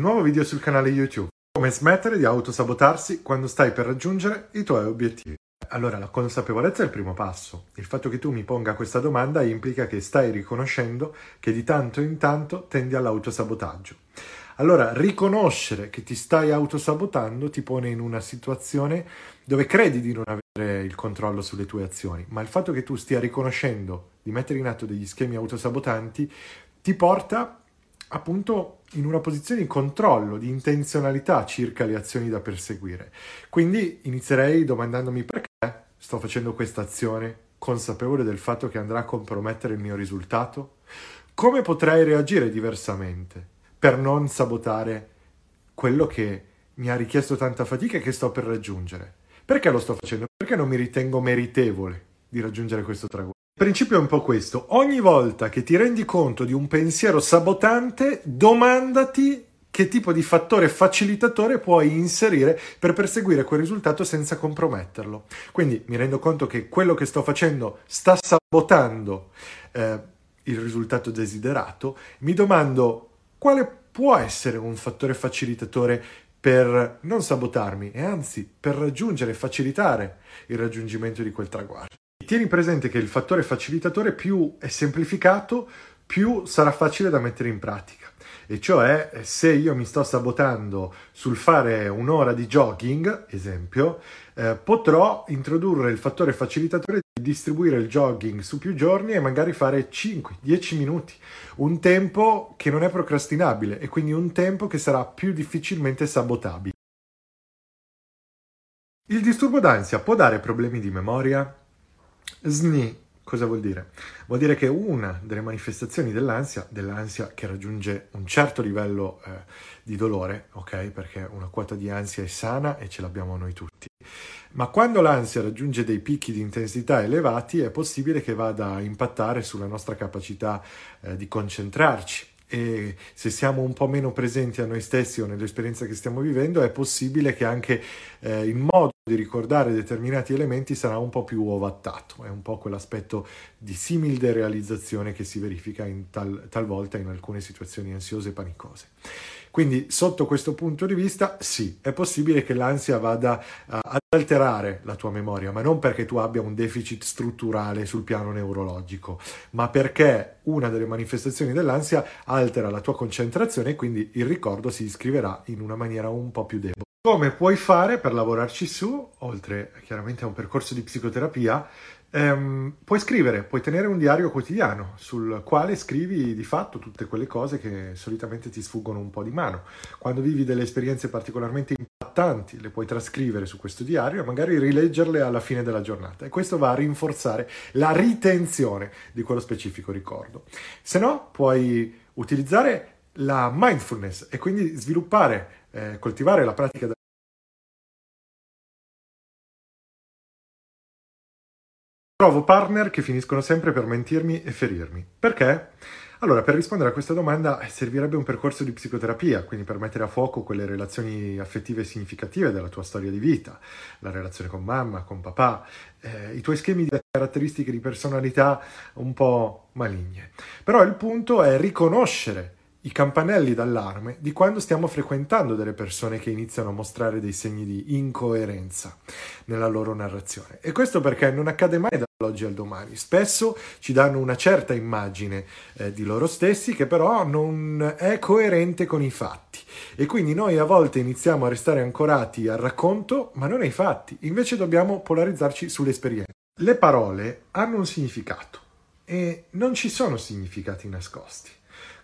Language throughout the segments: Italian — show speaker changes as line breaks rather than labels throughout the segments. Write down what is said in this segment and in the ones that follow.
Nuovo video sul canale YouTube. Come smettere di autosabotarsi quando stai per raggiungere i tuoi obiettivi. Allora, la consapevolezza è il primo passo. Il fatto che tu mi ponga questa domanda implica che stai riconoscendo che di tanto in tanto tendi all'autosabotaggio. Allora, riconoscere che ti stai autosabotando ti pone in una situazione dove credi di non avere il controllo sulle tue azioni, ma il fatto che tu stia riconoscendo di mettere in atto degli schemi autosabotanti ti porta appunto in una posizione di controllo, di intenzionalità circa le azioni da perseguire. Quindi inizierei domandandomi perché sto facendo questa azione consapevole del fatto che andrà a compromettere il mio risultato? Come potrei reagire diversamente per non sabotare quello che mi ha richiesto tanta fatica e che sto per raggiungere? Perché lo sto facendo? Perché non mi ritengo meritevole di raggiungere questo traguardo? Il principio è un po' questo. Ogni volta che ti rendi conto di un pensiero sabotante, domandati che tipo di fattore facilitatore puoi inserire per perseguire quel risultato senza comprometterlo. Quindi mi rendo conto che quello che sto facendo sta sabotando eh, il risultato desiderato, mi domando quale può essere un fattore facilitatore per non sabotarmi e anzi per raggiungere e facilitare il raggiungimento di quel traguardo. Tieni presente che il fattore facilitatore più è semplificato, più sarà facile da mettere in pratica. E cioè, se io mi sto sabotando sul fare un'ora di jogging, esempio, eh, potrò introdurre il fattore facilitatore di distribuire il jogging su più giorni e magari fare 5-10 minuti, un tempo che non è procrastinabile e quindi un tempo che sarà più difficilmente sabotabile. Il disturbo d'ansia può dare problemi di memoria? SNI cosa vuol dire? Vuol dire che una delle manifestazioni dell'ansia, dell'ansia che raggiunge un certo livello eh, di dolore, ok? Perché una quota di ansia è sana e ce l'abbiamo noi tutti. Ma quando l'ansia raggiunge dei picchi di intensità elevati è possibile che vada a impattare sulla nostra capacità eh, di concentrarci, e se siamo un po' meno presenti a noi stessi o nell'esperienza che stiamo vivendo, è possibile che anche eh, il modo di ricordare determinati elementi sarà un po' più ovattato. È un po' quell'aspetto di simile realizzazione che si verifica in tal, talvolta in alcune situazioni ansiose e panicose. Quindi sotto questo punto di vista sì, è possibile che l'ansia vada uh, ad alterare la tua memoria, ma non perché tu abbia un deficit strutturale sul piano neurologico, ma perché una delle manifestazioni dell'ansia altera la tua concentrazione e quindi il ricordo si iscriverà in una maniera un po' più debole. Come puoi fare per lavorarci su, oltre chiaramente a un percorso di psicoterapia, Ehm, puoi scrivere, puoi tenere un diario quotidiano sul quale scrivi di fatto tutte quelle cose che solitamente ti sfuggono un po' di mano. Quando vivi delle esperienze particolarmente impattanti, le puoi trascrivere su questo diario e magari rileggerle alla fine della giornata. E questo va a rinforzare la ritenzione di quello specifico ricordo. Se no, puoi utilizzare la mindfulness e quindi sviluppare, eh, coltivare la pratica della Trovo partner che finiscono sempre per mentirmi e ferirmi. Perché? Allora, per rispondere a questa domanda eh, servirebbe un percorso di psicoterapia, quindi per mettere a fuoco quelle relazioni affettive significative della tua storia di vita, la relazione con mamma, con papà, eh, i tuoi schemi di caratteristiche di personalità un po' maligne. Però il punto è riconoscere i campanelli d'allarme di quando stiamo frequentando delle persone che iniziano a mostrare dei segni di incoerenza nella loro narrazione. E questo perché non accade mai dall'oggi al domani. Spesso ci danno una certa immagine eh, di loro stessi che però non è coerente con i fatti. E quindi noi a volte iniziamo a restare ancorati al racconto, ma non ai fatti. Invece dobbiamo polarizzarci sulle esperienze. Le parole hanno un significato e non ci sono significati nascosti.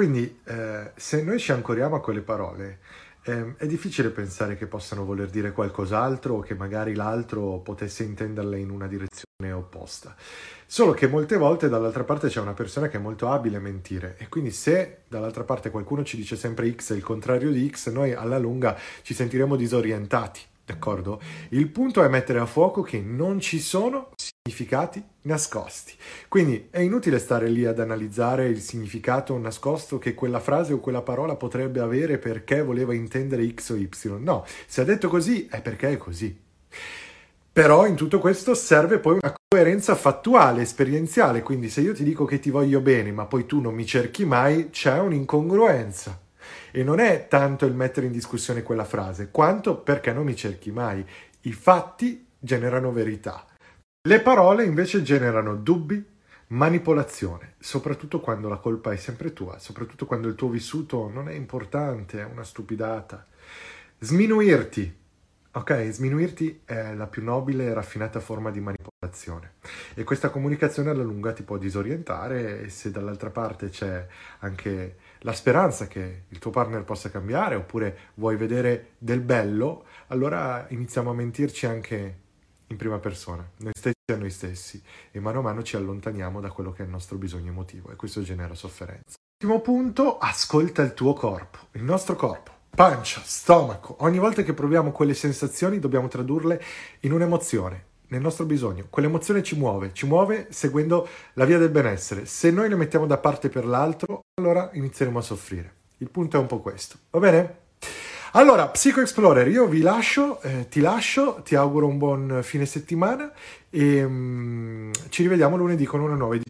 Quindi eh, se noi ci ancoriamo a quelle parole, eh, è difficile pensare che possano voler dire qualcos'altro o che magari l'altro potesse intenderle in una direzione opposta. Solo che molte volte dall'altra parte c'è una persona che è molto abile a mentire e quindi se dall'altra parte qualcuno ci dice sempre X è il contrario di X, noi alla lunga ci sentiremo disorientati. D'accordo? Il punto è mettere a fuoco che non ci sono significati nascosti. Quindi è inutile stare lì ad analizzare il significato nascosto che quella frase o quella parola potrebbe avere perché voleva intendere X o Y. No, se ha detto così è perché è così. Però in tutto questo serve poi una coerenza fattuale, esperienziale, quindi se io ti dico che ti voglio bene ma poi tu non mi cerchi mai, c'è un'incongruenza. E non è tanto il mettere in discussione quella frase, quanto perché non mi cerchi mai. I fatti generano verità. Le parole invece generano dubbi, manipolazione, soprattutto quando la colpa è sempre tua, soprattutto quando il tuo vissuto non è importante, è una stupidata. Sminuirti, ok? Sminuirti è la più nobile e raffinata forma di manipolazione e questa comunicazione alla lunga ti può disorientare e se dall'altra parte c'è anche la speranza che il tuo partner possa cambiare oppure vuoi vedere del bello, allora iniziamo a mentirci anche in prima persona, noi stessi a noi stessi e mano a mano ci allontaniamo da quello che è il nostro bisogno emotivo e questo genera sofferenza. Ultimo punto, ascolta il tuo corpo, il nostro corpo. Pancia, stomaco, ogni volta che proviamo quelle sensazioni dobbiamo tradurle in un'emozione, nel nostro bisogno. Quell'emozione ci muove, ci muove seguendo la via del benessere. Se noi le mettiamo da parte per l'altro, allora inizieremo a soffrire. Il punto è un po' questo. Va bene? Allora, Psycho Explorer, io vi lascio, eh, ti lascio, ti auguro un buon fine settimana e um, ci rivediamo lunedì con una nuova edizione.